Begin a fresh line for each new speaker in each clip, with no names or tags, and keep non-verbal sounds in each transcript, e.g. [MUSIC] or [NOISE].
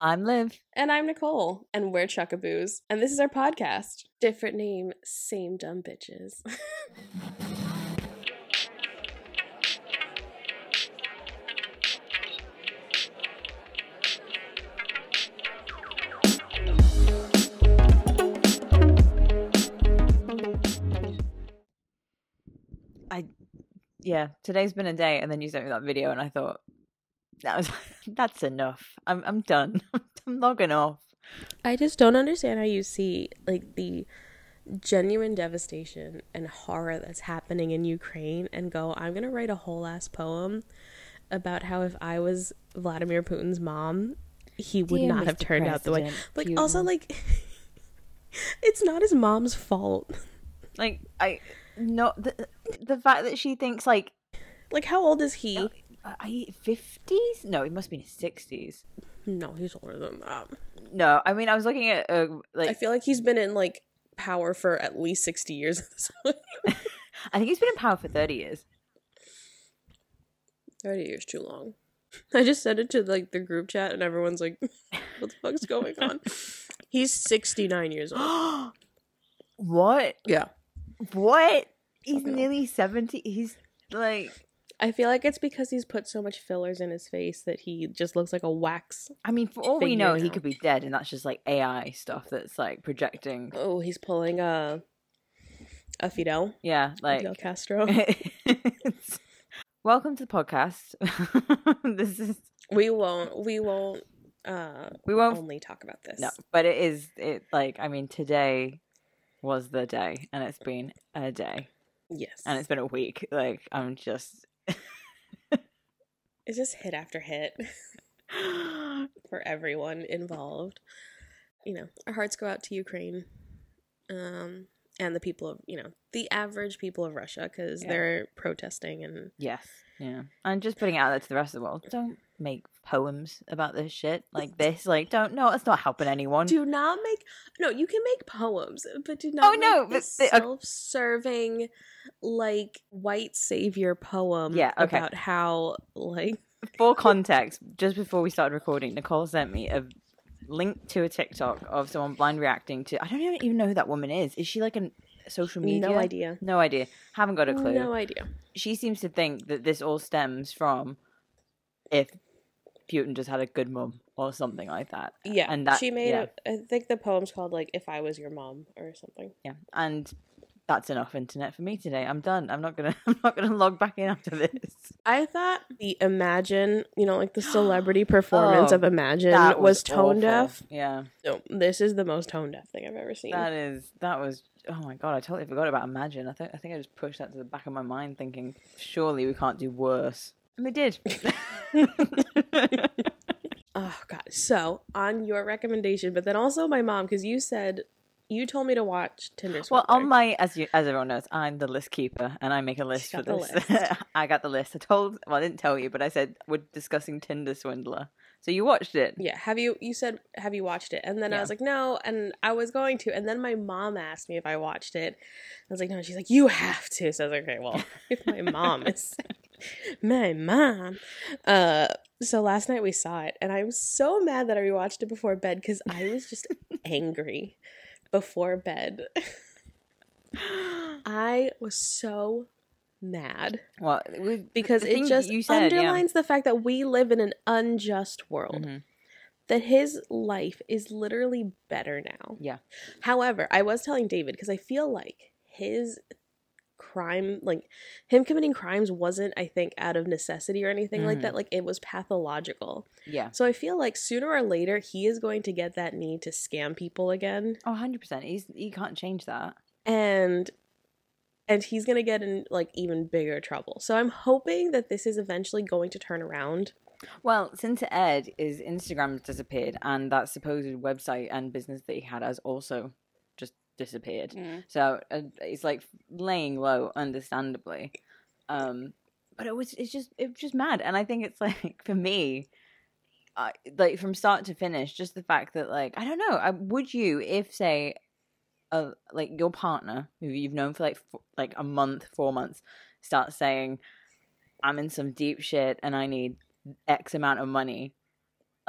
I'm Liv.
And I'm Nicole, and we're Chuckaboos, and this is our podcast. Different name, same dumb bitches.
I, yeah, today's been a day, and then you sent me that video, and I thought that was [LAUGHS] that's enough. I'm I'm done. [LAUGHS] I'm logging off.
I just don't understand how you see like the genuine devastation and horror that's happening in Ukraine and go, I'm gonna write a whole ass poem about how if I was Vladimir Putin's mom, he would
Dear
not have
Mr.
turned out the way.
President
Like also like [LAUGHS] it's not his mom's fault.
Like I, no, the the fact that she thinks like
Like how old is he?
I fifties. No, he must be in his sixties.
No, he's older than that.
No, I mean I was looking at uh, like
I feel like he's been in like power for at least 60 years at this point.
I think he's been in power for thirty years.
30 years too long. I just sent it to like the group chat and everyone's like, [LAUGHS] what the fuck's going on? [LAUGHS] He's 69 years old. [GASPS]
what?
Yeah.
What? He's nearly seventy. He's like,
I feel like it's because he's put so much fillers in his face that he just looks like a wax.
I mean, for all we know, he could be dead, and that's just like AI stuff that's like projecting.
Oh, he's pulling a a Fidel,
Yeah, like
Fidel Castro. [LAUGHS]
Welcome to the podcast. [LAUGHS] this is
we won't we won't uh
we won't
only talk about this.
no, but it is it like I mean today was the day, and it's been a day,
Yes.
and it's been a week. Like I'm just
it's just hit after hit. [GASPS] for everyone involved. You know, our hearts go out to Ukraine, um, and the people of you know the average people of Russia because
Yeah.
they're protesting and
yes, yeah, and just putting out that to the rest of the world. Don't make poems about this shit like [LAUGHS] this. Like, don't no, it's not helping anyone.
do not make no. You can make poems, but do not.
Oh, no, but uh,
self-serving, like white savior poem.
Yeah, okay.
about how like
For [LAUGHS] context, just before we started recording, Nicole sent me a link to a TikTok of someone blind reacting to. I don't even- even know who that woman is. Is she like a social media?
no idea,
No idea. Haven't got a clue.
no idea.
She seems to think that this all stems from if Putin just had a good mum or something like that.
Yeah,
And that-
she made.
yeah.
A, I think the poem's called like "If I Was Your Mom" or something.
Yeah, and that's enough internet for me today. I'm done. I'm not gonna. [LAUGHS] I'm not gonna log back in after this.
I thought the Imagine, you know, like the [GASPS] celebrity performance
Oh,
of Imagine
That
was, tone
awful.
deaf.
Yeah,
No, this is the most tone deaf thing I've ever seen.
that is. That was. Oh my god! I totally forgot about Imagine. I think. I think I just pushed that to the back of my mind, thinking, surely we can't do worse, and we did. [LAUGHS]
oh god. So, on your recommendation, but then also my mom cuz you said you told me to watch Tinder
Well, on my as you as everyone knows, I'm the list keeper, and I make a list for this. [LAUGHS] I got the list. I told, well, I didn't tell you, but I said we're discussing Tinder Swindler. So you watched it.
yeah, have you you said have you watched it? And then I was like, "No," and I was going to. And then my mom asked me if I watched it. I was like, "No." She's like, "You have to." So I was like, "Okay, well, [LAUGHS] if my mom is [LAUGHS] my mom." Uh so last night we saw it and I'm so mad that I rewatched it before bed cuz I was just angry before bed. [GASPS] I was so mad
Well, was-
because it just
you said, yeah.
underlines the fact that we live in an unjust world.
Mhm.
That his life is literally better now.
Yeah.
However, I was telling David because I feel like his crime, like him committing crimes, wasn't, I think, out of necessity or anything like
Mhm.
that. Like it was pathological.
Yeah.
So I feel like sooner or later he is going to get that need to scam people again.
Oh, 100%. He's he can't change that.
and and he's gonna get in like even bigger trouble. So I'm hoping that this is eventually going to turn around.
Well, since Ed, his Instagram has disappeared, and that supposed website and business that he had has also disappeared. So uh, it's like laying low, understandably. Um, but it was it's just it was just mad, and I think it's [LAUGHS] like for me, I, like from start to finish, just the fact that like I don't know, I, would you if say, uh, like your partner who you've known for like f- like a month, four months, starts saying, "I'm in some deep shit and I need X amount of money."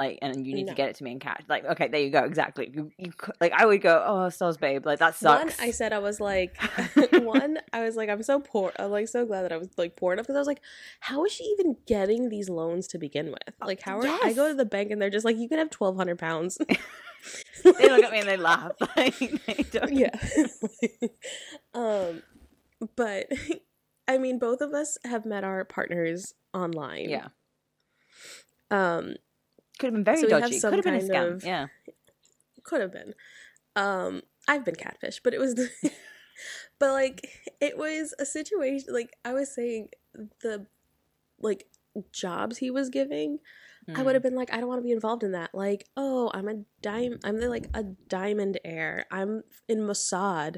Like, and you need
No.
to get it to me in cash. Like, okay, there you go, exactly. You, you like, I would go, oh, stars, babe, like that sucks. One.
I said I was like, [LAUGHS] [LAUGHS] one, I was like, I'm so poor. I'm like so glad that I was like poor enough because I was like, how is she even getting these loans to begin with? Like, how are I go to the bank and they're just like, you can have twelve hundred pounds. [LAUGHS]
they look at me and they laugh. Like, they
yeah. um, but I mean, both of us have met our partners online.
yeah.
Um,
Could have been very
So
dodgy. Could have been a scam.
of-
Yeah.
could have been. Um, I've been catfish, but it was, [LAUGHS] but like it was a situation. Like I was saying, the like jobs he was giving, I
Mm.
would have been like, I don't want to be involved in that. Like, oh, I'm a dime. I'm the, like a diamond heir. I'm in Mossad.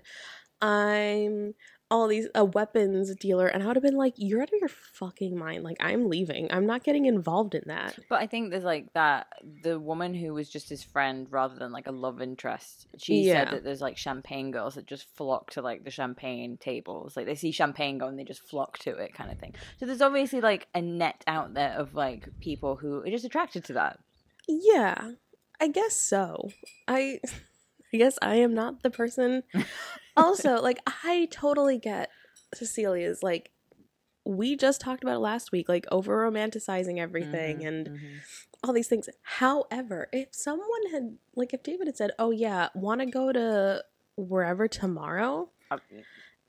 I'm all these a weapons dealer, and I would have been like, you're out of your fucking mind. Like, I'm leaving. I'm not getting involved in that.
But I think there's like that the woman who was just his friend rather than like a love interest. She
Yeah.
said that there's like champagne girls that just flock to like the champagne tables. Like they see champagne go and they just flock to it kind of thing. So there's obviously like a net out there of like people who are just attracted to that.
Yeah, I guess so. I [LAUGHS] I guess I am not the person. [LAUGHS] also, like I totally get Cecilia's like we just talked about it last week, like over romanticizing everything
Mhm,
and
mhm.
all these things. However, if someone had like if David had said, "Oh yeah, want to go to wherever tomorrow?"
Uh,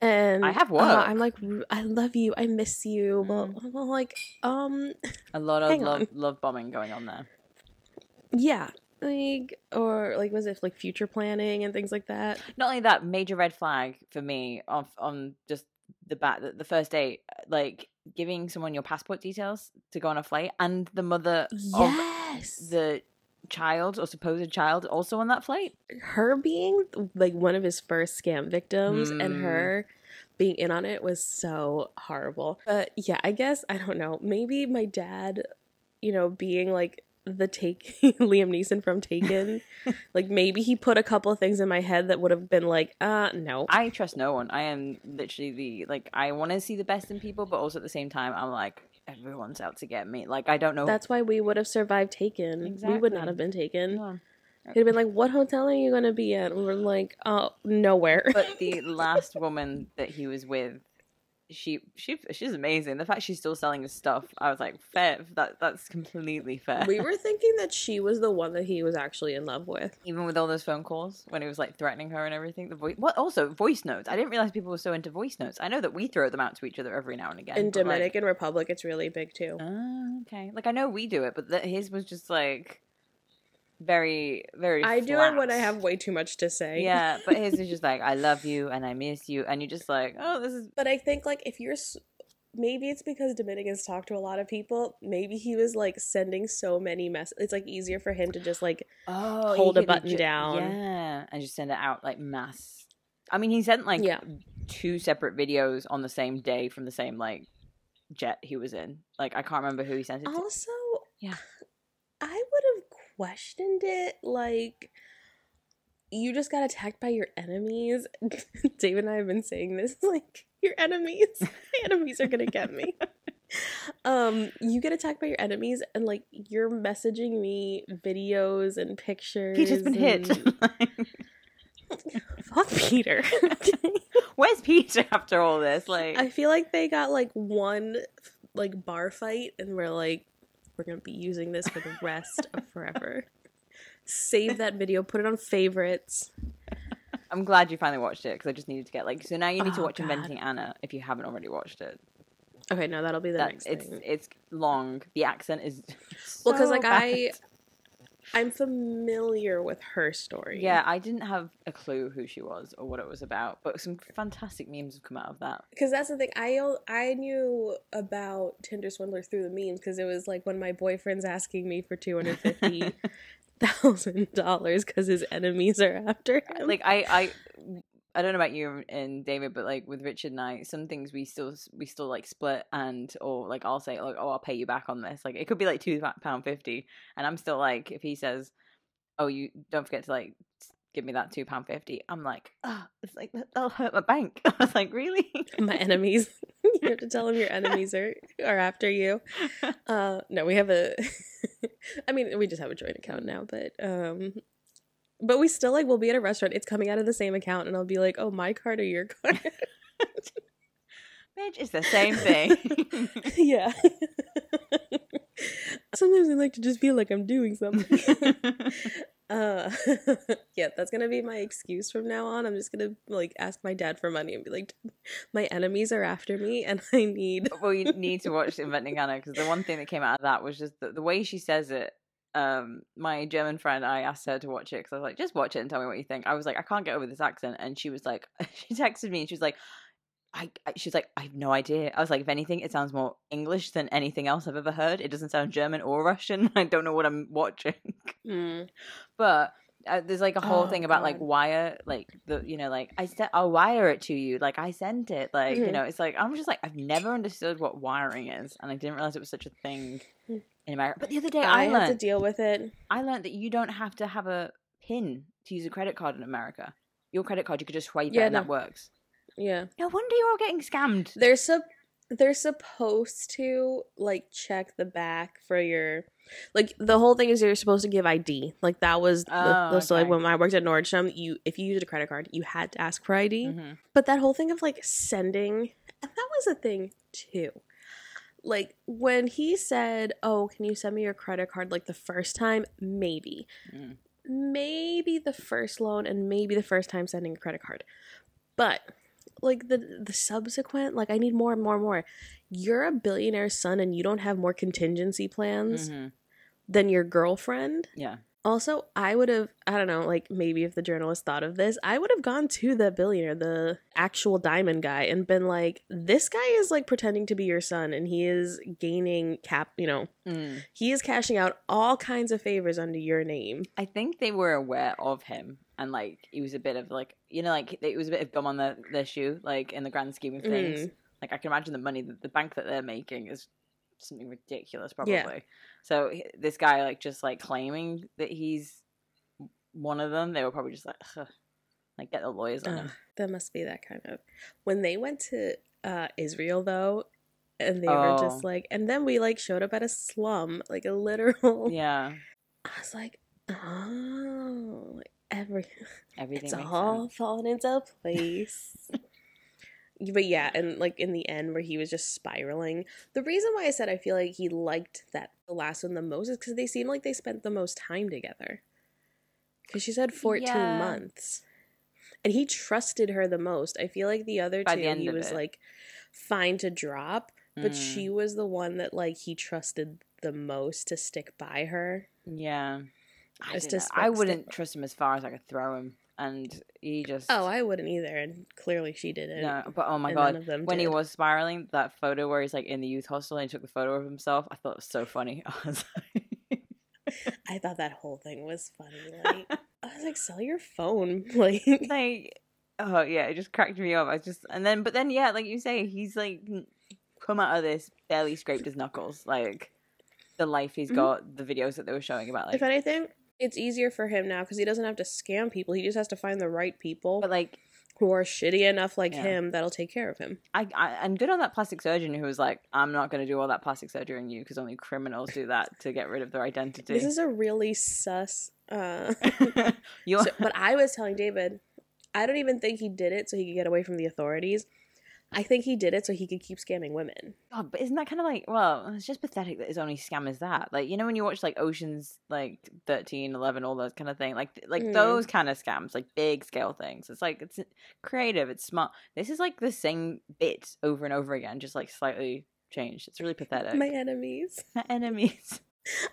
And
I have
uh. I'm like, I love you. I miss you. Well, well, like, um,
a lot of love love bombing going on there.
yeah, like, or like, was it like future planning and things like that?
Not only that, major red flag for me on on just the bat the, the first date, like giving someone your passport details to go on a flight and the mother
Yes,
of the child or supposed child also on that flight.
her being like one of his first scam victims and
Mm.
her being in on it was so horrible. But yeah, I guess I don't know. Maybe my dad, you know, being like the take [LAUGHS] Liam Neeson from Taken, [LAUGHS] like maybe he put a couple of things in my head that would have been like, uh, no.
I trust no one. I am literally the like I want to see the best in people, but also at the same time I'm like everyone's out to get me. Like I don't know.
That's why we would have survived Taken. We would not have been taken.
No.
It'd have been like, what hotel are you going to be at? And we're like, oh, nowhere.
But the [LAUGHS] last woman that he was with, she she she's amazing. The fact she's still selling his stuff, I was like, fair. That that's completely fair.
we were thinking that she was the one that he was actually in love with.
even with all those phone calls when he was like threatening her and everything. The voice, what also voice notes. I didn't realize people were so into voice notes. I know that we throw them out to each other every now and again.
in
but, like-
Dominican Republic, it's really big too.
Ah, okay. Like I know we do it, but that his was just like very, very.
I do it when I have way too much to say.
Yeah, but his is [LAUGHS] just like I love you and I miss you, and you're just like, oh, this is.
But I think like if you're maybe it's because Dominicans talk to a lot of people. Maybe he was like sending so many mess. It's like easier for him to just like
Oh,
Hold a button
ju-
down.
Yeah, and just send it out like mass. I mean, he sent like
Yeah.
two separate videos on the same day from the same like jet he was in. Like I can't remember who he sent it to.
also
Yeah.
I would questioned it like you just got attacked by your enemies. [LAUGHS] David and I have been saying this [LAUGHS] like your enemies. My enemies are gonna get me. [LAUGHS] um, you get attacked by your enemies and like you're messaging me videos and pictures.
Peter's been hit.
Fuck Peter.
Where's Peter after all this? Like,
I feel like they got like one like bar fight and we're like, we're gonna be using this for the rest of forever. Save that video, put it on favorites.
I'm glad you finally watched it because I just needed to get like. So now you need to
Oh,
watch
God.
Inventing Anna if you haven't already watched it.
Okay, no, that'll be the
That
next
it's
thing.
it's long. The accent is
Well, because
so
like I,
bad.
I'm familiar with her story.
Yeah, I didn't have a clue who she was or what it was about, but some fantastic memes have come out of that.
because that's the thing. I I knew about Tinder Swindler through the memes because it was like when my boyfriend's asking me for two hundred fifty thousand dollars because his enemies are after [LAUGHS] him.
like I, I, I don't know about you and David, but like with Richard and I, some things we still we still like split and or like I'll say like oh I'll pay you back on this. Like it could be like two pound fifty, and I'm still like if he says oh you don't forget to like give me that two pound fifty. I'm like, oh, it's like that'll hurt my bank. [LAUGHS] I was like, really?
my enemies. [LAUGHS] you have to tell them your enemies are are after you. [LAUGHS] Uh, no, we have a. I mean, we just have a joint account now, but um, but we still like we'll be at a restaurant. It's coming out of the same account, and I'll be like, "Oh, my card or your card?"
Bitch, it's the same thing. [LAUGHS]
yeah. Sometimes I like to just feel like I'm doing something. [LAUGHS] uh, [LAUGHS] yeah, that's gonna be my excuse from now on. I'm just gonna like ask my dad for money and be like, "My enemies are after me, and I need."
well, you need to watch Inventing Anna because the one thing that came out of that was just the, the way she says it. Um, my German friend, I asked her to watch it because I was like, "Just watch it and tell me what you think." I was like, "I can't get over this accent," and she was like, [LAUGHS] she texted me and she was like, I, I she's like, I have no idea. I was like, if anything, it sounds more English than anything else I've ever heard. It doesn't sound German or Russian. [LAUGHS] I don't know what I'm watching.
Mm. [LAUGHS]
But uh, there's like a whole
Oh,
thing about like
God.
wire, like the you know, like I sent, I'll wire it to you, like I sent it, like you
Mhm.
know, it's like I'm just like I've never understood what wiring is, and I didn't realize it was such a thing
Mm.
In America. But the other day,
I
I,
have to deal with it.
I learned that you don't have to have a pin to use a credit card in America. Your credit card, you could just swipe
Yeah,
it, and
no.
that works.
Yeah.
No wonder you're all getting scammed.
They're sup- they're supposed to like check the back for your like the whole thing is you're supposed to give ID. Like that was the,
Oh,
the- so like when I worked at Nordstrom, you if you used a credit card, you had to ask for ID.
Mhm.
But that whole thing of like sending that was a thing too. Like when he said, "Oh, can you send me your credit card?" like the first time, maybe.
Mm.
Maybe the first loan and maybe the first time sending a credit card. But like the the subsequent, like I need more and more and more. You're a billionaire's son and you don't have more contingency plans
Mhm.
than your girlfriend.
Yeah.
Also, I would have, I don't know, like maybe if the journalist thought of this, I would have gone to the billionaire, the actual diamond guy, and been like, this guy is like pretending to be your son and he is gaining cap, you know,
Mm.
he is cashing out all kinds of favors under your name.
I think they were aware of him, and like he was a bit of like you know, like it was a bit of gum on their their shoe, like in the grand scheme of things.
Mm.
Like I can imagine the money that the bank that they're making is something ridiculous, probably.
Yeah.
So this guy, like, just like claiming that he's one of them, they were probably just like, "Ugh." like get the lawyers on
Ugh,
him.
that must be that kind of. When they went to uh, Israel, though, and they were just
Oh.
like, and then we like showed up at a slum, like a literal. [LAUGHS]
Yeah,
I was like, oh, like every
everything.
it's all
sense.
falling into place. [LAUGHS] but yeah, and like in the end where he was just spiraling. The reason why I said I feel like he liked that the last one the most is because they seemed like they spent the most time together. Because she said fourteen
Yeah.
months, and he trusted her the most. I feel like the other
By
two
the
he was
it.
like fine to drop, but
Mm,
she was the one that like he trusted the most to stick by her.
yeah. I,
just
I wouldn't trust him as far as I could throw him, and he just.
Oh, I wouldn't either, and clearly she didn't.
No, but oh my god,
none of them
when he was spiraling, that photo where he's like in the youth hostel and he took the photo of himself, I thought it was so funny. [LAUGHS] I was like,
I thought that whole thing was funny. [LAUGHS] Like I was like, sell your phone. [LAUGHS] Like
like, oh yeah, it just cracked me up. I just and then, but then yeah, like you say, he's like come out of this barely scraped his knuckles. Like the life he's
Mhm.
got, the videos that they were showing about, like,
if anything, it's easier for him now because he doesn't have to scam people. He just has to find the right people
but like
who are shitty enough like
Yeah.
him that'll take care of him.
I, I and good on that plastic surgeon who was like, I'm not going to do all that plastic surgery on you because only criminals do that to get rid of their identity.
This is a really sus. Uh, [LAUGHS] so, but I was telling David, I don't even think he did it so he could get away from the authorities. I think he did it so he could keep scamming women.
God, but isn't that kind of like, well, it's just pathetic that his only scam is that. Like, you know, when you watch like Oceans, like 13, 11, all those kind of thing, like, like
Mm.
those kind of scams, like big scale things. It's like, it's creative, it's smart. This is like the same bit over and over again, just like slightly changed. It's really [LAUGHS] pathetic.
My enemies.
My enemies.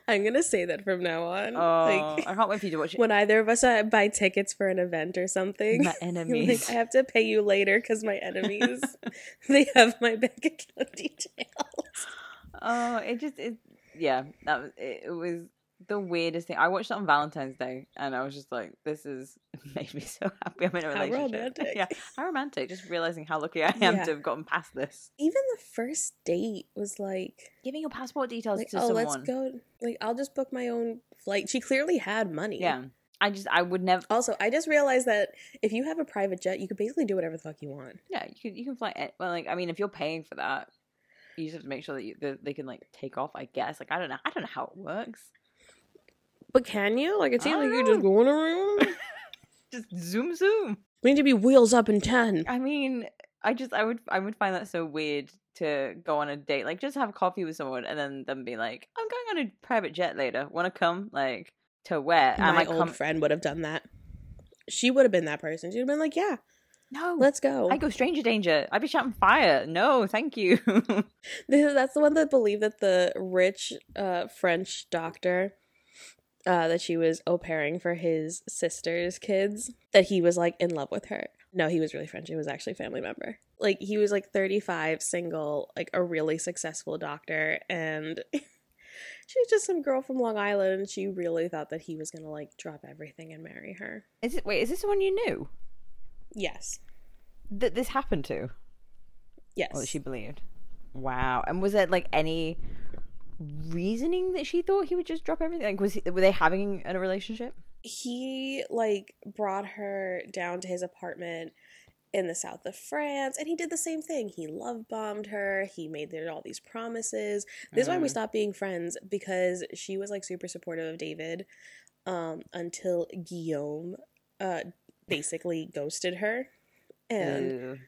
I'm gonna say that from now on.
Oh,
like
I can't wait for you to watch it.
when either of us uh, buy tickets for an event or something.
My [LAUGHS]
Like,
enemies.
I have to pay you later because my enemies [LAUGHS] they have my bank account [LAUGHS] details.
Oh, it just it yeah, that was it, it was the weirdest thing. I watched it on Valentine's Day and I was just like, this is [LAUGHS] made me so happy I'm in a
How
relationship. [LAUGHS]
romantic.
Yeah. How romantic. Just realizing how lucky I am
Yeah.
to have gotten past this.
Even the first date was like,
Giving your passport details
like
to
oh,
someone.
let's go. Like, I'll just book my own flight. She clearly had money.
Yeah. I just I would never.
Also, I just realized that if you have a private jet, you could basically do whatever the fuck you want.
Yeah, you can you can fly. It. Well, like I mean, if you're paying for that, you just have to make sure that you, that they can like take off. I guess. Like I don't know. I don't know how it works.
But can you? Like it seems like
don't
you're just going around. [LAUGHS]
Just zoom zoom.
we need to be wheels up in ten.
I mean, I just I would I would find that so weird to go on a date. Like just have coffee with someone and then them be like, I'm going on a private jet later. Want to come? Like to where? Am
My
I
old
come?
friend would have done that. She would have been that person. She'd have been like, "Yeah,
no.
let's go."
I go stranger danger. I'd be shouting fire. No, thank you. [LAUGHS]
This- That's the one that believed that the rich uh, French doctor uh, that she was au pairing for his sister's kids, that he was like in love with her. No, he was really French. It was actually a family member. Like he was like 35, single, like a really successful doctor, and [LAUGHS] she was just some girl from Long Island. She really thought that he was gonna like drop everything and marry her.
is it? Wait, is this the one you knew
Yes.
that this happened to?
Yes.
Or that she believed? Wow. And was it like any reasoning that she thought he would just drop everything? Like, was he, were they having a relationship?
he like brought her down to his apartment in the south of France and he did the same thing. He love bombed her. He made her all these promises. This is why we
Mm.
stopped being friends because she was like super supportive of David um until Guillaume uh basically [LAUGHS] ghosted her. And.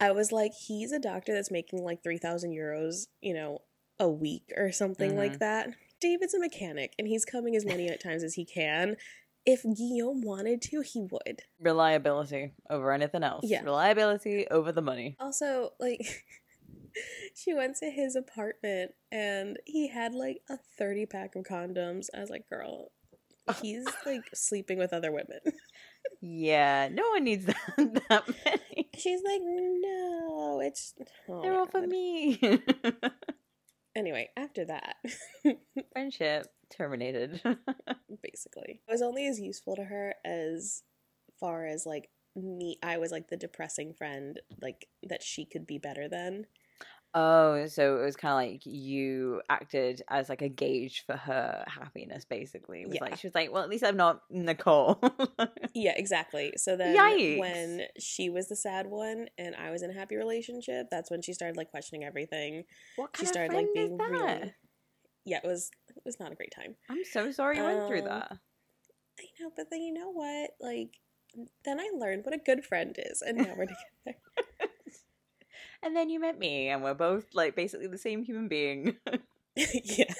I was like he's a doctor that's making like 3000 euros, you know, a week or something like
Mhm.
that. David's a mechanic and he's coming as many [LAUGHS] at times as he can. If Guillaume wanted to, he would.
reliability over anything else.
Yeah.
Reliability over the money.
Also, like, [LAUGHS] she went to his apartment and he had like a 30 pack of condoms. I was like, girl, he's [LAUGHS] like sleeping with other women.
Yeah, no one needs that, that many.
She's like, no, it's. Oh
They're all for me.
Anyway, after that, [LAUGHS]
Friendship terminated. [LAUGHS]
basically, I was only as useful to her as far as like me. I was like the depressing friend, like that she could be better than.
Oh, so it was kind of like you acted as like a gauge for her happiness, basically. It was
Yeah.
like she was like, well, at least I'm not Nicole. [LAUGHS]
Yeah, exactly. So then
Yikes.
when she was the sad one and I was in a happy relationship, that's when she started like questioning everything.
what
She
kind
started
of
like
friend
being
is that?
really Yeah, it was it was not a great time.
I'm so sorry you went through
Um,
that.
I know, but then you know what? Like then I learned what a good friend is and now we're [LAUGHS] together.
And then you met me, and we're both like basically the same human being. [LAUGHS]
yeah.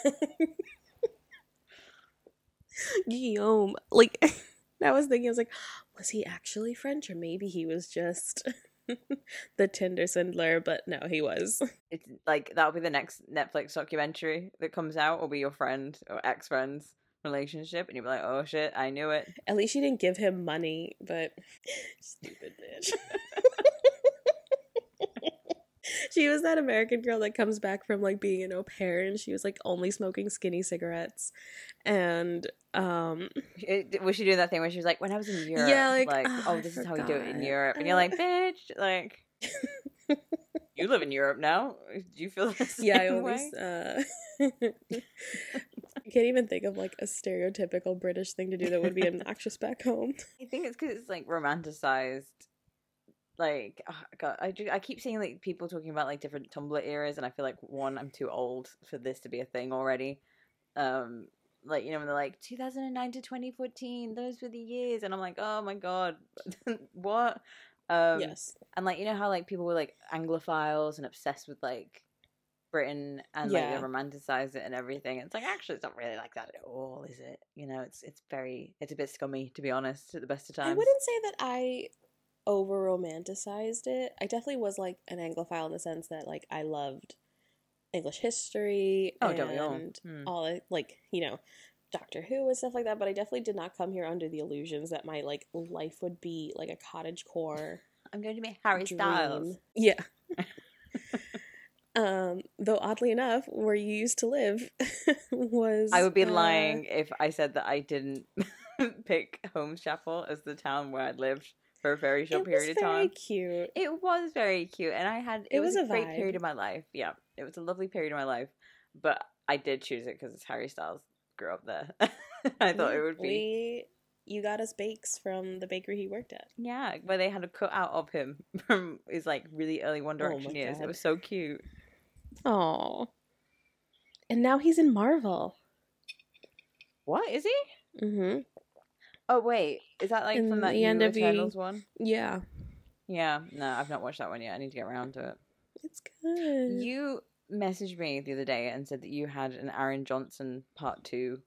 Guillaume, like [LAUGHS] I was thinking, I was like, was he actually French or maybe he was just [LAUGHS] the Tinder swindler? But no, he was.
it's like that'll be the next Netflix documentary that comes out. Will be your friend or ex friend's relationship, and you'll be like, "Oh shit, I knew it."
At least she didn't give him money, but stupid bitch. She was that American girl that comes back from like being an au pair and she was like only smoking skinny cigarettes. And um
It, was she doing that thing where she was like, "When I was in Europe,
Yeah, like,
like,
"Oh,
oh,
I
this is how we do it in. Europe," and you're like, [LAUGHS] "Bitch, like." You live in Europe now. Do you feel [LAUGHS] the same
yeah, I
way?
always uh I [LAUGHS] can't even think of like a stereotypical British thing to do that would be obnoxious back home.
I think it's because it's like romanticized. Like, oh, God, I do. I keep seeing like people talking about like different Tumblr eras, and I feel like one, I'm too old for this to be a thing already. Um, like you know, when they're like 2009 to 2014, those were the years, and I'm like, oh my god, [LAUGHS] what? Um,
yes.
and like you know how like people were like Anglophiles and obsessed with like Britain and like they romanticize it and everything. It's like actually it's not really like that at all, is it? You know, it's it's very it's a bit scummy to be honest at the best of times.
I wouldn't say that I over romanticized it. I definitely was like an Anglophile in the sense that like I loved English history
Oh, don't all?
and
Hmm.
all it- like, you know, Doctor Who and stuff like that, but I definitely did not come here under the illusions that my like life would be like a cottage core
I'm going to be Harry
dream.
Styles.
Yeah. [LAUGHS] um, though oddly enough, where you used to live [LAUGHS] was
I would be
uh,
lying if I said that I didn't [LAUGHS] pick Holmes Chapel as the town where I'd lived for a very short
it
period
was
of
very
time.
cute.
It was very cute, and I had it,
It
was,
was
a great
vibe.
period of my life. Yeah, it was a lovely period of my life, but I did choose it because it's Harry Styles grew up there. I thought
Yeah,
it would be.
We you got us bakes from the bakery he worked at.
Yeah, where they had a cut out of him [LAUGHS] from his like really early One
Oh
Direction years.
God.
It was so cute.
Oh. And now he's in Marvel.
What is he?
Mm-hmm.
Oh wait, is that like
In
from that
the end of
Eternals one?
Yeah.
Yeah, no, I've not watched that one yet. I need to get around to it.
It's good.
You messaged me the other day and said that you had an Aaron Johnson part two.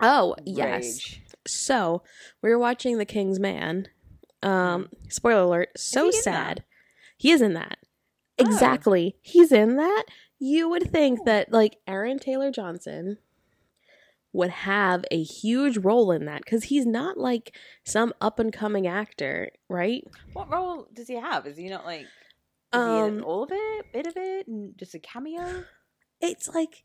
oh, yes. So, we were watching The King's Man. Um, spoiler alert, so
he
sad. He is in that.
Oh.
Exactly. He's in that. You would think that like Aaron Taylor Johnson would have a huge role in that cuz he's not like some up and coming actor, right?
What role does he have? Is he not like? Is he
Um,
in all of it, bit of it, and just a cameo?
It's like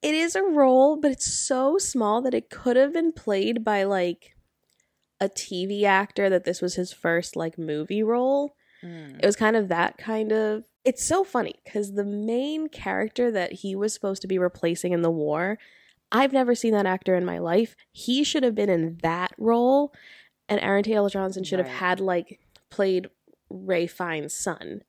it is a role, but it's so small that it could have been played by like a TV actor that this was his first like movie role.
Mm.
It was kind of that kind of. It's so funny because the main character that he was supposed to be replacing in the war, I've never seen that actor in my life. He should have been in that role, and Aaron Taylor Johnson should
Right.
have had like played Ray Fiennes' son.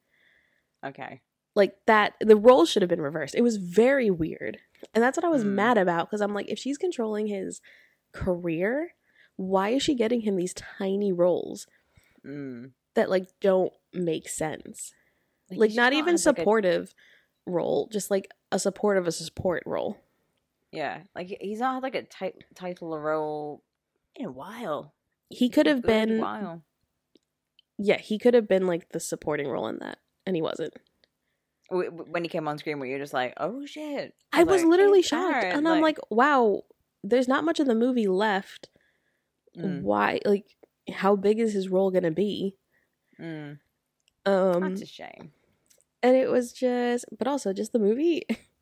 Okay.
Like that, the role should have been reversed. It was very weird, and that's what I was
Mm.
mad about because I'm like, if she's controlling his career, why is she getting him these tiny roles
Mm.
that like don't make sense?
he
like not even
have, like, a-
supportive role, just like a support of a support role.
Yeah, like he's not had like a ti- title or role in a while.
He could have been
while.
yeah, he could have been like the supporting role in that, and he wasn't.
When he came on screen, were you just like, "Oh shit"?
I was
like,
literally shocked,
Aaron,"
and I'm like, wow, there's not much of the movie left.
mm,
Why, like, how big is his role gonna be?
mm,
Um,
that's a shame.
and it was just, but also just the movie [LAUGHS]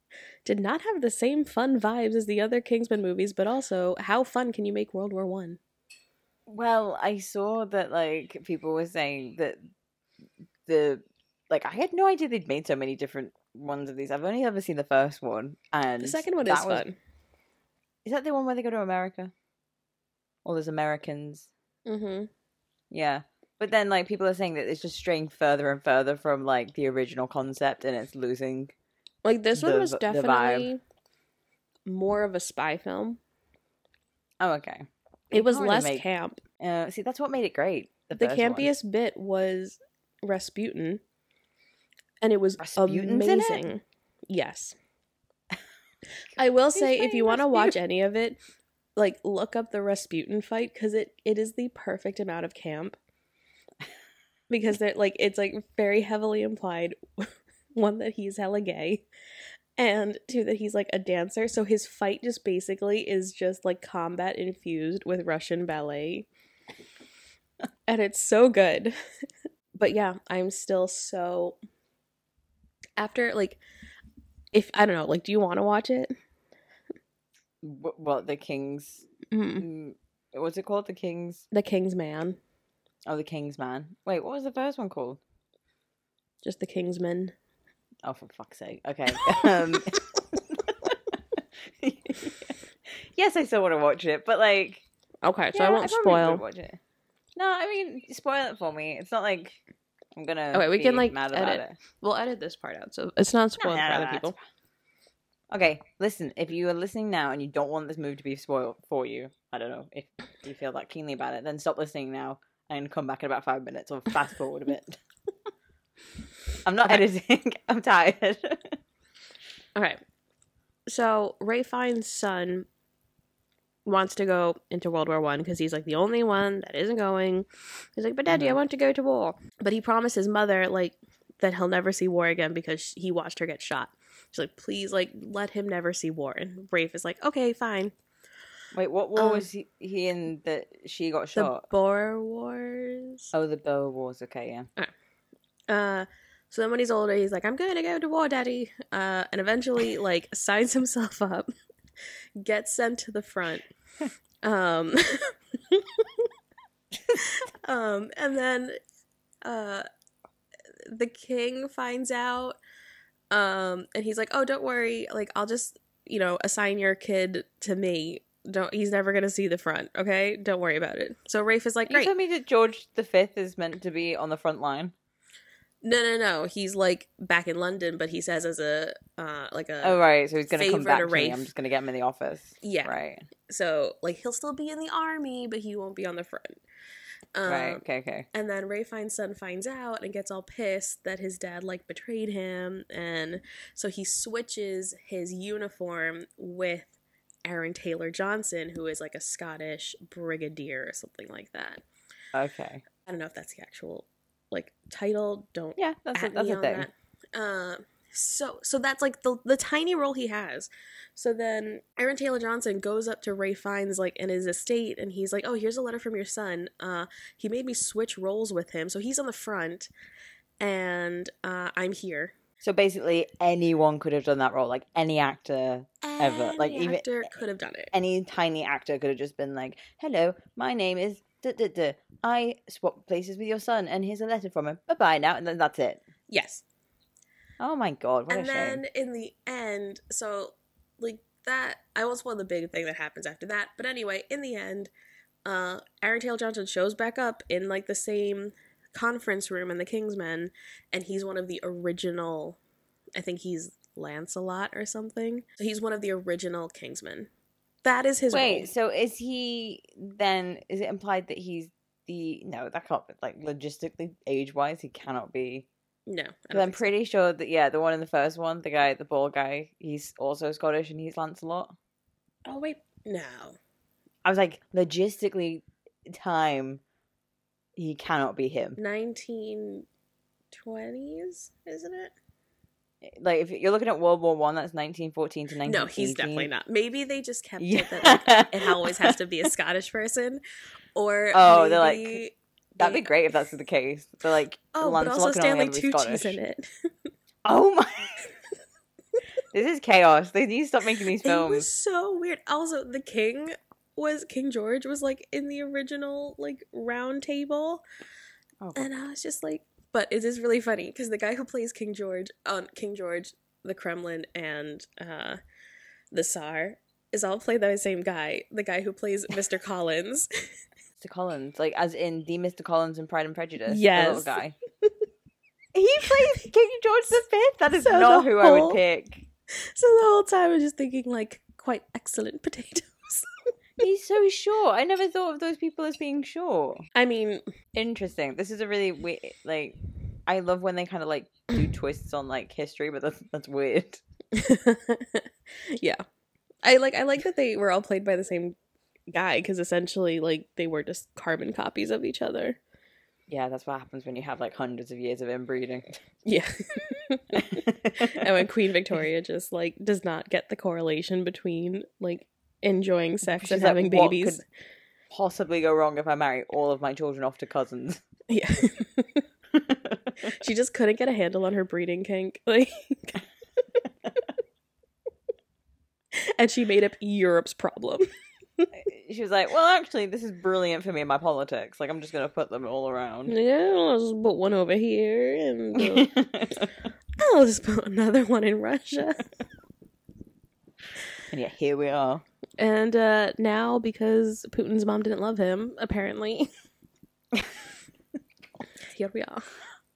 did not have the same fun vibes as the other Kingsman movies. But also, how fun can you make World War One?
Well, I saw that like people were saying that the like I had no idea they'd made so many different ones of these. I've only ever seen the first one, and
The second one is
was-
fun.
Is that the one where they go to America? All those Americans?
Mm-hmm.
Yeah. But then like people are saying that it's just straying further and further from like the original concept and it's losing
Like this one
the
was
v- the vibe.
definitely more of a spy film.
Oh okay.
It
You
was less
make-
camp.
Uh, see that's what made it great. The,
The
first one.
campiest bit was Rasputin, and it was
Rasputin's in it?
amazing. Yes. [LAUGHS] I will say, if you want to watch any of it, like look up the Rasputin fight because it it is the perfect amount of camp. Because they're like it's like very heavily implied, one that he's hella gay, and two that he's like a dancer. So his fight just basically is just like combat infused with Russian ballet, and it's so good. [LAUGHS] but yeah, I'm still so after like if I don't know, like, do you want to watch it?
Well, the King's
Mm.
mm, what's it called? The King's
The King's Man,
Oh the King's Man. Wait, what was the first one called?
just the Kingsman.
Oh for fuck's sake. Okay. [LAUGHS] um [LAUGHS] Yes, I still want to watch it, but like
Okay, so
yeah,
I won't
probably would
spoil.
Watch it. No, I mean spoil it for me. It's not like I'm gonna.
Okay, we
be
can, like,
mad about
edit.
it.
We'll edit this part out, so it's not spoiled
No, no,
for
no,
other
no,
people.
Okay, listen. If you are listening now and you don't want this movie to be spoiled for you, I don't know if you feel that keenly about it, then stop listening now and come back in about five minutes or fast forward a bit. [LAUGHS] I'm not
Okay.
editing. [LAUGHS] I'm tired. [LAUGHS]
All right. so Ray Fiennes' son wants to go into World War One because he's like the only one that isn't going. He's like, but Daddy, I
Mhm.
want to go to war. But he promised his mother like that he'll never see war again because he watched her get shot. She's like, please, like, let him never see war. And Rafe is like, okay, fine.
Wait, what war
Um,
was he, he in that she got shot? The?
Boer Wars.
oh, the Boer Wars. Okay, yeah.
Uh, so then when he's older, he's like, I'm going to go to war, daddy. Uh, and eventually, [LAUGHS] like, signs himself up, gets sent to the front. [LAUGHS] Um, [LAUGHS] um, and then, uh, the king finds out, um, and he's like, oh, don't worry. Like, I'll just, you know, assign your kid to me. Don't. He's never gonna see the front. Okay, don't worry about it. So Rafe is like, Great.
You told me that George the Fifth is meant to be on the front line.
No, no, no. He's like back in London, but he says as a uh like a
Oh right, so he's gonna come back
to
me. I'm just gonna get him in the office.
yeah.
Right.
So like he'll still be in the army, but he won't be on the front. Um,
right. Okay. Okay.
And then Ray Fiennes' son finds out and gets all pissed that his dad like betrayed him, and so he switches his uniform with Aaron Taylor Johnson, who is like a Scottish brigadier or something like that.
Okay.
I don't know if that's the actual like title. Don't
Yeah, that's a,
at
that's a thing.
that. Uh, so so that's like the the tiny role he has. So then Aaron Taylor Johnson goes up to Ray Fiennes like in his estate and he's like, "Oh, here's a letter from your son. Uh, he made me switch roles with him. So he's on the front and uh, I'm here."
So basically, anyone could have done that role. Like any actor, Ever. Like,
Any
even-
actor could have done it.
any tiny actor could have just been like, "Hello, my name is duh, duh, duh. I swap places with your son, and here's a letter from him. Bye bye now." And then that's it.
Yes.
Oh my god, what
and
a shame.
then in the end, so like that, I won't spoil the big thing that happens after that. But anyway, in the end, uh, Aaron Taylor Johnson shows back up in like the same conference room in the Kingsmen, and he's one of the original. I think he's Lancelot or something. So he's one of the original Kingsmen. That is his
Wait,
role.
so is he then? Is it implied that he's the no? That can't be like logistically, age wise, he cannot be.
No, I
'Cause
don't
I'm
think so.
pretty sure that yeah, the one in the first one, the guy, the bald guy, he's also Scottish and he's Lancelot.
Oh wait, no.
I was like, logistically, time, he cannot be him.
Nineteen twenties, isn't it?
Like if you're looking at World War One, that's 1914 to 1918.
No, he's definitely not. Maybe they just kept
Yeah.
it that like, it always has to be a [LAUGHS] Scottish person, or
Oh, they're like, That'd be great if that's the case. They're like,
Oh, but also Stanley Tucci's in it. [LAUGHS]
Oh my! [LAUGHS] this is chaos. They need to stop making these films.
It was so weird. Also, the king was King George was like in the original like round table,
Oh,
and I was just like, but it is really funny because the guy who plays King George on King George, the Kremlin, and uh the Tsar is all played by the same guy. The guy who plays [LAUGHS] Mr. Collins.
Mr. Collins, like as in the Mr. Collins in Pride and Prejudice.
Yes.
the little guy. [LAUGHS] he plays King George the Fifth. That is
So
not who I would pick.
So the whole time I was just thinking like quite excellent potatoes.
He's so short. I never thought of those people as being short.
I mean,
Interesting. This is a really weird. Like, I love when they kind of like do [CLEARS THROAT] twists on like history, but that's that's weird. [LAUGHS]
yeah. I like I like that they were all played by the same guy because essentially like they were just carbon copies of each other.
Yeah, that's what happens when you have like hundreds of years of inbreeding.
Yeah. [LAUGHS] [LAUGHS] and when Queen Victoria just like does not get the correlation between like enjoying sex
She's
and
like,
having
"What
babies.
could possibly go wrong if I marry all of my children off to cousins?
Yeah. she just couldn't get a handle on her breeding kink. [LAUGHS] Like And she made up Europe's problem. [LAUGHS]
she was like, "Well, actually, this is brilliant for me in my politics. Like, I'm just gonna put them all around."
Yeah, I'll just put one over here and uh, [LAUGHS] I'll just put another one in Russia.
And yeah, here we are.
And uh, now, because Putin's mom didn't love him, apparently, [LAUGHS] here we are.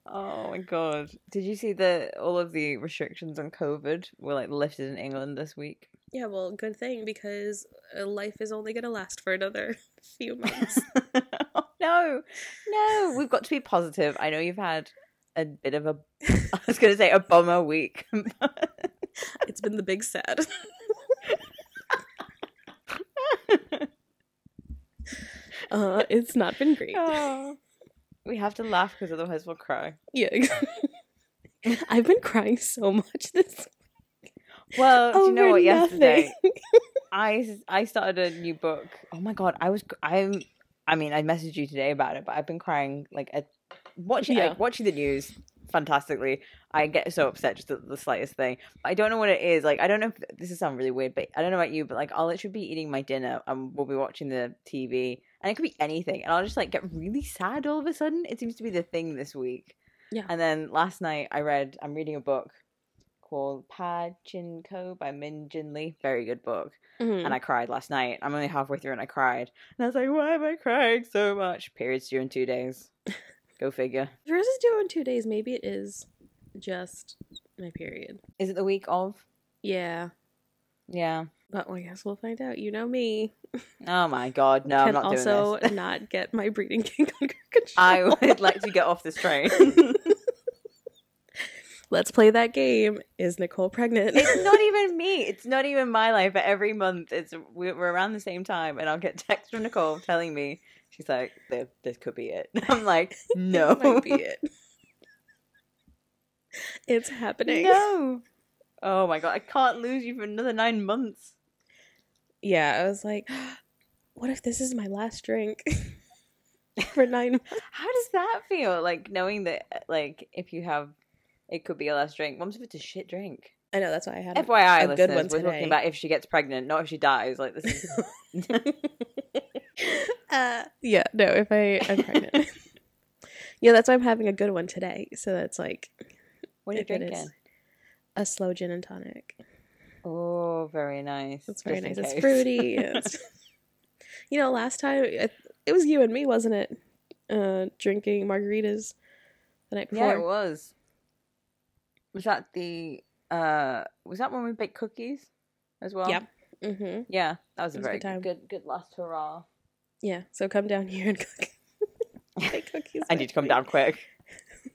Oh my god! Did you see that all of the restrictions on COVID were like lifted in England this week?
Yeah, well, good thing because uh, life is only going to last for another [LAUGHS] few months.
oh, [LAUGHS] no, no, we've got to be positive. I know you've had a bit of a, I was going to say a bummer week.
it's been the big sad. [LAUGHS] Uh, it's not been great. [LAUGHS]
Oh. we have to laugh because otherwise we'll cry.
Yeah. [LAUGHS] I've been crying so much this week.
Well, do you know what? Yesterday. I I started a new book. Oh my god, I was I'm. I mean, I messaged you today about it, but I've been crying like a watching
Yeah.
like, watching the news fantastically. I get so upset just at the slightest thing. I don't know what it is. Like, I don't know if this is sound really weird, but I don't know about you, but like, I'll literally be eating my dinner and we'll be watching the TV, and it could be anything, and I'll just like get really sad all of a sudden. It seems to be the thing this week.
Yeah.
And then last night I read. I'm reading a book called Pachinko by Min Jin Lee. Very good book.
Mhm.
And I cried last night. I'm only halfway through and I cried. And I was like, why am I crying so much? Periods due in two days. [LAUGHS] Go figure.
If yours is due in two days, maybe it is just my period.
Is it the week of?
Yeah.
Yeah.
But I guess we'll find out. You know me.
Oh my god, no, I'm not
also
doing this.
Also [LAUGHS] not get my breeding [LAUGHS] kink under control.
I would like to get off this train. [LAUGHS]
Let's play that game. Is Nicole pregnant?
it's not even me. It's not even my life. But every month, it's we're we're around the same time, and I'll get text from Nicole telling me she's like, "This, this could be it." [LAUGHS] I'm like, [LAUGHS] "No,
That might be it. [LAUGHS] It's happening.
no." Oh my god, I can't lose you for another nine months.
Yeah, I was like, [GASPS] what if this is my last drink for nine months?
How does that feel? Like knowing that, like, if you have, it could be a last drink. Mom's if it's a shit drink.
I know that's why I had a-
FYI,
a good
listeners,
one
we're talking about if she gets pregnant, not if she dies. Like this is. [LAUGHS]
uh, yeah, no, if I I'm pregnant. [LAUGHS] yeah, that's why I'm having a good one today. So that's like
what are you drinking?
a slow gin and tonic.
Oh, very nice.
It's very
Just
nice. It's fruity. It's, [LAUGHS] you know, last time it, it was you and me, wasn't it? Uh, drinking margaritas the night before.
Yeah, it was. Was that the uh was that when we baked cookies as well?
Yep. mm-hmm.
Yeah, that was
It
a
was
very
good time.
good good last hurrah.
Yeah. So come down [LAUGHS] here and cook. Make cookies.
I need to come
me.
down quick.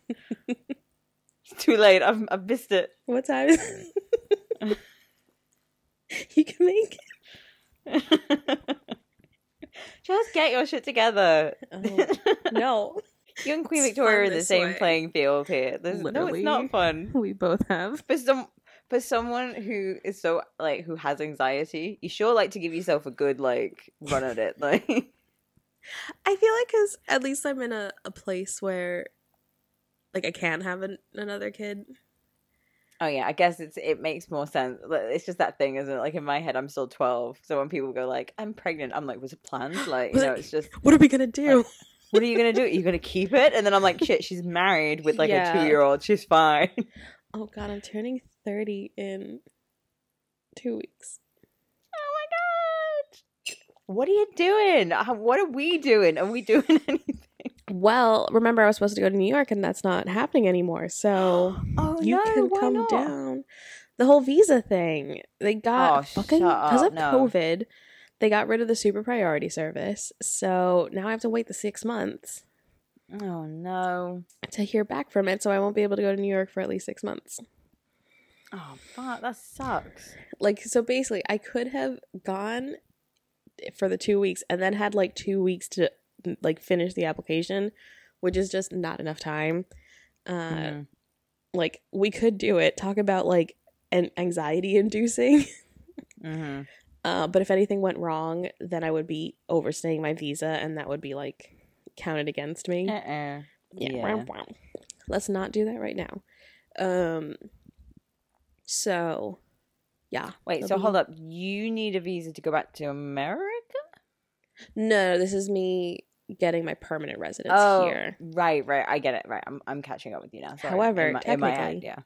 it's too late. I've I've missed it.
What time? is [LAUGHS] you can make. it. [LAUGHS]
Just get your shit together.
Oh, no,
you and Queen
It's
Victoria are in the same
way.
playing field here. There's, no, it's not fun.
we both have.
For some, for someone who is so like who has anxiety, you sure like to give yourself a good like run at it. [LAUGHS] Like,
I feel like because at least I'm in a, a place where, like, I can have an, another kid.
oh yeah, I guess it's it makes more sense. Like, It's just that thing, isn't it? Like in my head, I'm still twelve, so when people go like, "I'm pregnant," I'm like, "Was it planned?" [GASPS] Like, you know, it's just,
What are we gonna do?
what are you gonna do? Are you gonna keep it? And then I'm like, "Shit, she's married with like
Yeah.
a two year old. She's fine."
Oh God, I'm turning thirty in two weeks.
Oh my god! What are you doing? Uh, what are we doing? Are we doing [LAUGHS] anything?
Well, remember I was supposed to go to New York, and that's not happening anymore. So [GASPS]
Oh
you
no!
can come
not?
down. The whole visa thing, they got
Oh,
fucking because of
no.
COVID. They got rid of the super priority service, so now I have to wait the six months
Oh no!
to hear back from it. So I won't be able to go to New York for at least six months.
Oh fuck! That sucks.
Like so, basically, I could have gone for the two weeks and then had like two weeks to like finish the application, which is just not enough time. Uh,
Mhm.
like we could do it talk about like an anxiety inducing [LAUGHS]
Mhm.
uh but if anything went wrong then i would be overstaying my visa and that would be like counted against me
Uh-uh.
yeah,
yeah.
let's not do that right now um so yeah
Wait, so
be-
hold up. You need a visa to go back to America?
no this is me getting my permanent residence
Oh,
here
right, right. I get it. Right, I'm I'm catching up with you now. Sorry.
However,
in my, in my
technically-
yeah.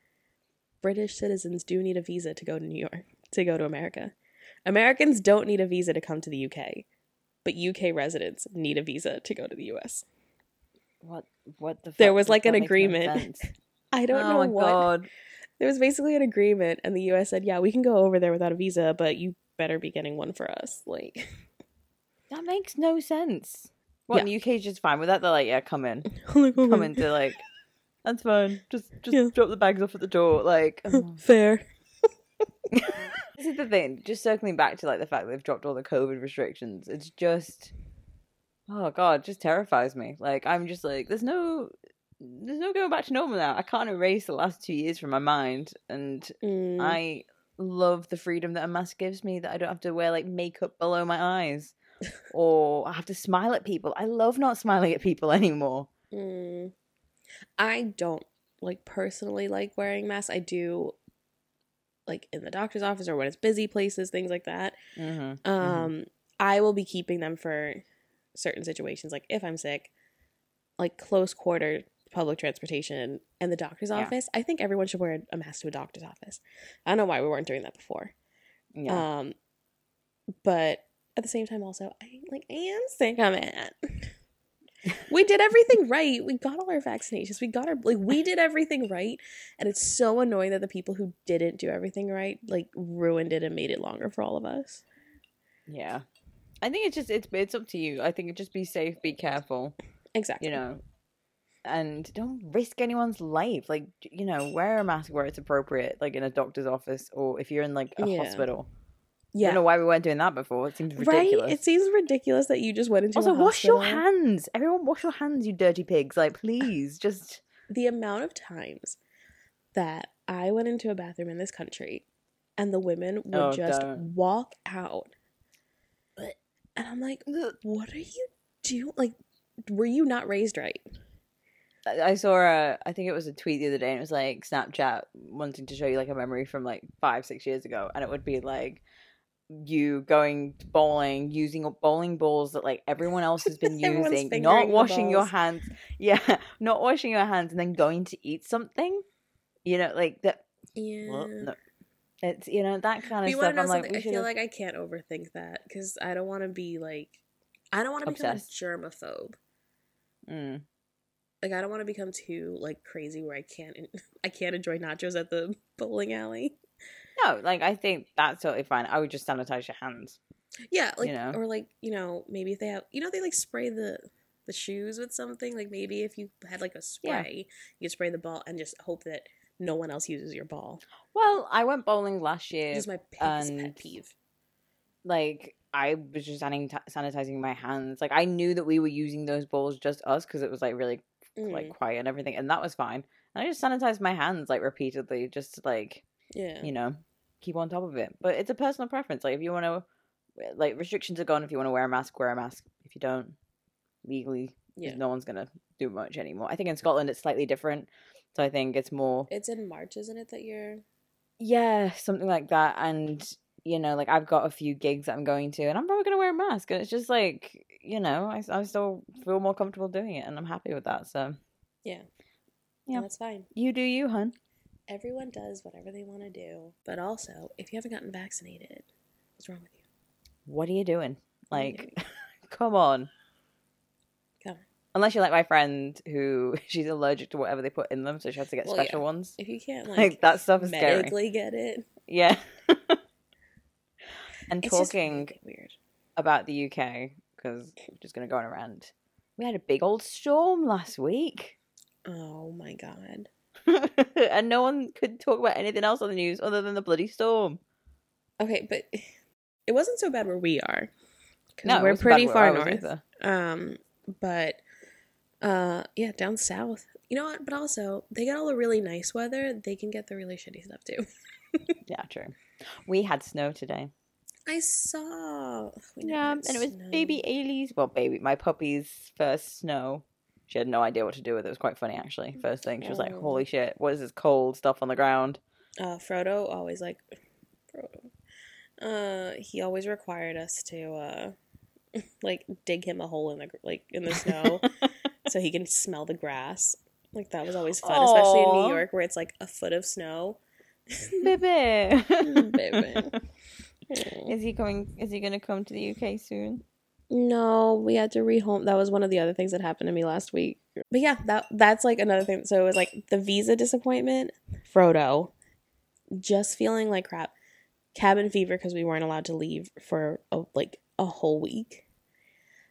british citizens do need a visa to go to new york to go to america americans don't need a visa to come to the uk but uk residents need a visa to go to the us
What what the?
There was, like, an
makes no
agreement. [LAUGHS] I don't
oh
know
my
what.
god.
There was basically an agreement, and the U.S. said, "Yeah, we can go over there without a visa, but you better be getting one for us." [LAUGHS] Like,
That makes no sense. What,
Yeah.
the UK's just fine with that? They're like, yeah, come in. [LAUGHS]
like,
Come into like [LAUGHS] that's fine. Just just
Yeah.
drop the bags off at the door. Like oh.
Fair.
This is the thing. Just circling back to like the fact that they've dropped all the COVID restrictions. It's just, oh god, just terrifies me. Like I'm just like, there's no, there's no going back to normal now. I can't erase the last two years from my mind, and
Mm,
I love the freedom that a mask gives me. That I don't have to wear like makeup below my eyes, [LAUGHS] or I have to smile at people. I love not smiling at people anymore.
mm. I don't like personally like wearing masks. I do like in the doctor's office or when it's busy places, things like that.
Mm-hmm.
Um, I will be keeping them for certain situations, like if I'm sick, like close quarter public transportation and the doctor's
Yeah.
office, I think everyone should wear a mask to a doctor's office. I don't know why we weren't doing that before.
Yeah.
Um, but at the same time, also, I like I am sick of it. [LAUGHS] we did everything right. We got all our vaccinations. We got our like we did everything right, and it's so annoying that the people who didn't do everything right like ruined it and made it longer for all of us.
yeah. I think it's just it's it's up to you. I think it just be safe, be careful.
Exactly.
you know and don't risk anyone's life like you know wear a mask where it's appropriate like in a doctor's office or if you're in like a
Yeah.
hospital i don't know why we weren't doing that before it seems ridiculous. Right?
It seems ridiculous that you just went into
also wash your hands everyone wash your hands you dirty pigs like please [SIGHS] just
the amount of times that I went into a bathroom in this country and the women would
Oh,
just
don't.
walk out. And I'm like, what are you doing? Like, were you not raised right?
I saw a, I think it was a tweet the other day, and it was like Snapchat wanting to show you like a memory from like five, six years ago, and it would be like you going bowling, using bowling balls that like everyone else has been [LAUGHS] using, not washing your hands, yeah, [LAUGHS] not washing your hands, and then going to eat something, you know, like that.
Yeah.
well, no. It's you know that kind of
you
stuff. I'm like,
something? I feel like I can't overthink that because I don't want to be like, I don't want to become a germaphobe.
Mm.
Like, I don't want to become too like crazy where I can't, [LAUGHS] I can't enjoy nachos at the [LAUGHS] bowling alley.
no, like I think that's totally fine. I would just sanitize your hands.
Yeah, like
know?
or like you know maybe if they have you know they like spray the the shoes with something like maybe if you had like a
Yeah.
spray you could spray the ball and just hope that no one else uses your ball.
Well, I went bowling last year.
This is my pet peeve.
like I was just sanitizing my hands. Like I knew that we were using those balls just us because it was like really like
Mm,
quiet and everything, and that was fine. And I just sanitized my hands like repeatedly, just to like
yeah,
you know keep on top of it. But it's a personal preference. Like if you want to, like restrictions are gone. If you want to wear a mask, wear a mask. If you don't, legally,
yeah.
no one's gonna do much anymore. I think in Scotland it's slightly different. So I think it's more
It's in March, isn't it? That you're
yeah, something like that. And you know, like I've got a few gigs that I'm going to, and I'm probably gonna wear a mask. And it's just like you know, I, I still feel more comfortable doing it, and I'm happy with that. So
yeah,
Yeah.
That's fine.
you do you, hun.
Everyone does whatever they want to do, but also if you haven't gotten vaccinated, what's wrong with you?
What are you doing?
Are you
Like, [LAUGHS] come on.
Come on.
Unless you're like my friend who [LAUGHS] she's allergic to whatever they put in them, so she has to get
Well,
special
yeah.
ones.
If you can't
Like,
like,
that stuff is scary.
get it,
Yeah. [LAUGHS] and
it's
talking
really weird.
about the UK, because we're just gonna go on a rant. We had a big old storm last week.
Oh my god. [LAUGHS]
and no one could talk about anything else on the news other than the bloody storm.
Okay, but it wasn't so bad where we are.
No,
we're pretty far north. Um, but uh, yeah, down south. You know what? But also, they get all the really nice weather. They can get the really shitty stuff too. [LAUGHS]
Yeah, true. We had snow today.
I saw.
Yeah, and it was
snow.
baby Ailey's. Well, baby, my puppy's first snow. She had no idea what to do with it. It was quite funny, actually. First thing, she was like. "Holy shit! What is this cold stuff on the ground?"
Uh, Frodo always like [LAUGHS] Frodo. Uh, he always required us to uh, [LAUGHS] like dig him a hole in the like in the snow [LAUGHS] so he can smell the grass. Like that was always fun, especially in New York where it's like a foot of snow.
baby.
Baby.
Is he coming? Is he gonna come to the UK soon?
No, we had to rehome. That was one of the other things that happened to me last week. But yeah, that that's like another thing. So it was like the visa disappointment, Frodo, just feeling like crap, cabin fever because we weren't allowed to leave for a, like a whole week,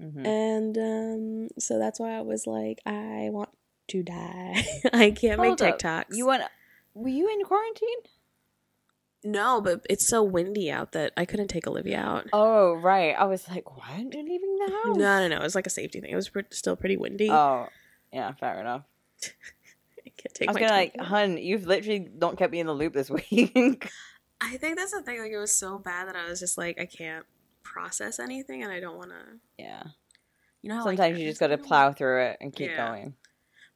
Mhm.
and um, so that's why I was like, I want to die. [LAUGHS] I can't make
up.
TikToks.
You want? Were you in quarantine?
No, but it's so windy out that I couldn't take Olivia out.
Oh, right. I was like, why aren't you leaving the house? [LAUGHS]
No, no, no. It was like a safety thing. It was pre- still pretty windy.
Oh, yeah, fair enough. [LAUGHS]
I can't take
I was
my
gonna like,
out.
hun, you've literally don't kept me in the loop this [LAUGHS] week.
I think that's the thing. Like, it was so bad that I was just like, I can't process anything, and I don't want to.
yeah.
You know, how
Sometimes
like,
you just gotta plow through it and keep
Yeah.
going.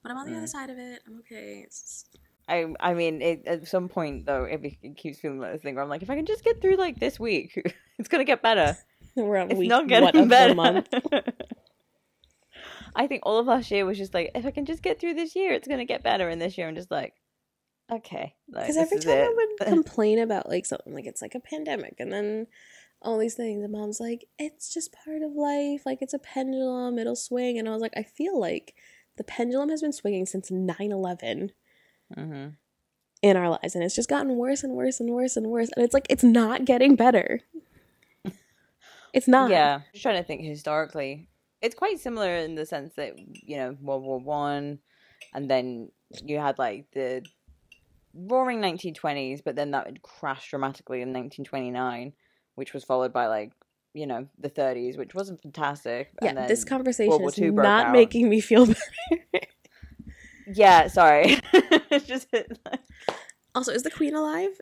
But I'm on the other
Mm.
side of it. I'm okay. It's just,
I I mean, it, at some point though, it, it keeps feeling like this thing where I'm like, if I can just get through like this week, [LAUGHS] it's gonna get better. [LAUGHS]
we're on
It's
week
not
what
getting
of
better.
the month. [LAUGHS]
I think all of last year was just like, if I can just get through this year, it's gonna get better. And this year, I'm just like, okay,
because like, every time I would complain about like something like it's like a pandemic, and then all these things, and mom's like, it's just part of life. Like it's a pendulum, it'll swing. And I was like, I feel like the pendulum has been swinging since 9 11 mm-hmm. in our lives, and it's just gotten worse and worse and worse and worse. And it's like it's not getting better. [LAUGHS] It's not.
Yeah, I'm just trying to think historically. It's quite similar in the sense that you know World War One, and then you had like the roaring 1920s, but then that would crash dramatically in 1929, which was followed by like you know the 30s, which wasn't fantastic.
Yeah, this conversation is not out. making me feel [LAUGHS] better.
yeah, sorry. [LAUGHS] [LAUGHS] just
also, is the Queen alive?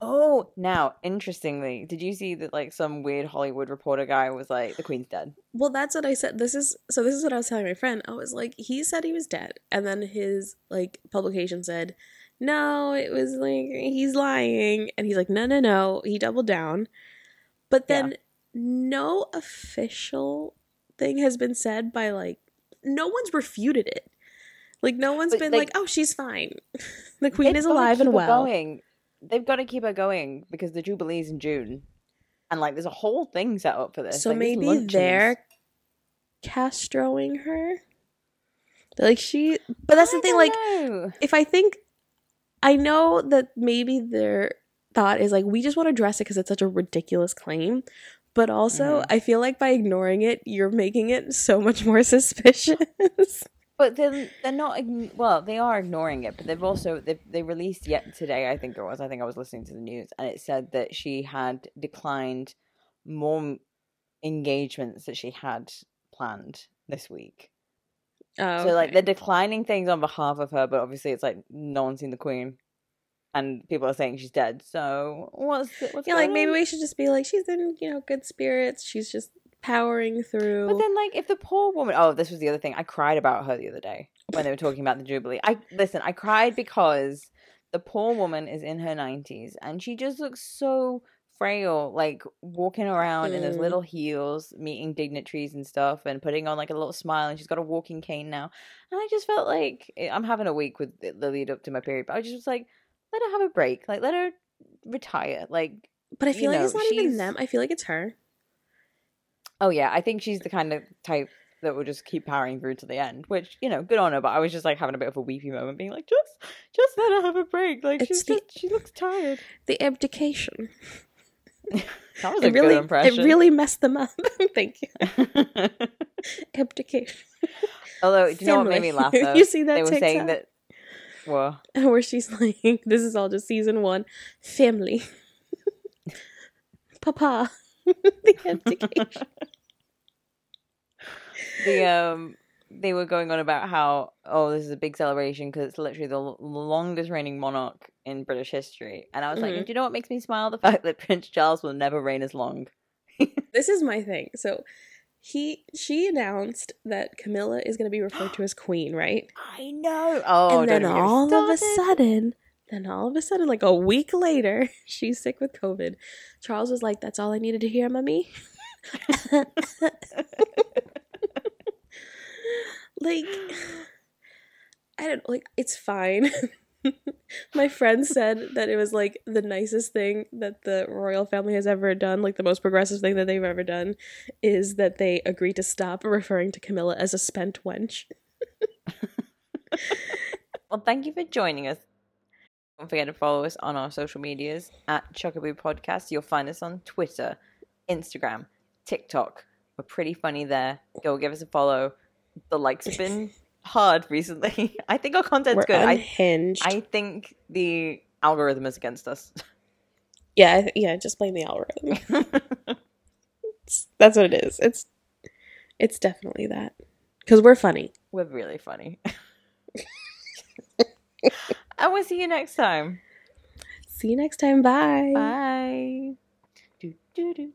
Oh, now interestingly, did you see that like some weird Hollywood reporter guy was like the Queen's dead?
Well, that's what I said. This is so. This is what I was telling my friend. I was like, he said he was dead, and then his like publication said, no, it was like he's lying, and he's like, no, no, no. He doubled down, but then yeah. no official thing has been said by like no one's refuted it. Like no one's but, been like, like, "Oh, she's fine. [LAUGHS] the queen is alive and well."
Going they've got to keep her going because the Jubilee's in June. And like there's a whole thing set up for this.
So
like,
maybe they're castroing her. Like she but that's I the thing, like know. if I think I know that maybe their thought is like we just want to address it because it's such a ridiculous claim. But also, mm. I feel like by ignoring it, you're making it so much more [LAUGHS] suspicious.
But they're they're not well. They are ignoring it, but they've also they they released yet today. I think it was. I think I was listening to the news, and it said that she had declined more engagements that she had planned this week. Oh, so like they're declining things on behalf of her, but obviously it's like no one's seen the queen, and people are saying she's dead. So what's what's
yeah? Like on? maybe we should just be like she's in you know good spirits. She's just powering through.
But then, like, if the poor woman, oh, this was the other thing. I cried about her the other day when they were talking about the Jubilee. I listen. I cried because the poor woman is in her nineties and she just looks so frail, like walking around mm. in those mm. little heels, meeting dignitaries and stuff, and putting on like a little smile. And she's got a walking cane now. And I just felt like eh, I'm having a week with the lead up to my period, but I just was like, let her have a break, like let her retire, like.
But I feel like know, it's not even them. I feel like it's her.
Oh yeah, I think she's the kind of type that will just keep powering through to the end. Which you know, good on her. But I was just like having a bit of a weepy moment, being like, just, just let her have a break. Like it's she's the, just, she looks tired.
The abdication. [LAUGHS]
that was it a really, good impression.
It really messed them up. [LAUGHS] Thank you. [LAUGHS] abdication.
Although, do you know what made me laugh? Though?
you see that?
They
were
TikTok? saying that. Well,
where she's like, "This is all just season one, family." Papa. [LAUGHS] the abdication. [LAUGHS]
the um they were going on about how oh this is a big celebration because it's literally the l- longest reigning monarch in British history, and I was mm-hmm. like, do you know what makes me smile? The [LAUGHS] fact that Prince Charles will never reign as long.
this is my thing. So he she announced that Camilla is going to be referred to as queen, right? [GASPS]
I know. Oh,
and then all of a sudden then all of a sudden, like a week later, [LAUGHS] she's sick with COVID. Charles was like, That's all I needed to hear, mummy. [LAUGHS] like, I don't like, it's fine. [LAUGHS] My friend said that it was like the nicest thing that the royal family has ever done, like the most progressive thing that they've ever done, is that they agreed to stop referring to Camilla as a spent wench.
well, thank you for joining us don't forget to follow us on our social medias at Chuckaboo Podcast. You'll find us on Twitter, Instagram, TikTok. We're pretty funny there. Go give us a follow. The likes have been [LAUGHS] hard recently. [LAUGHS] I think our content's
We're
good.
Unhinged.
I, I think the algorithm is against us.
Yeah, yeah. Just blame the algorithm. [LAUGHS] That's what it is. It's it's definitely that because we're funny.
We're really funny. I will see you next time.
See you next time. Bye.
Bye. Do, do, do.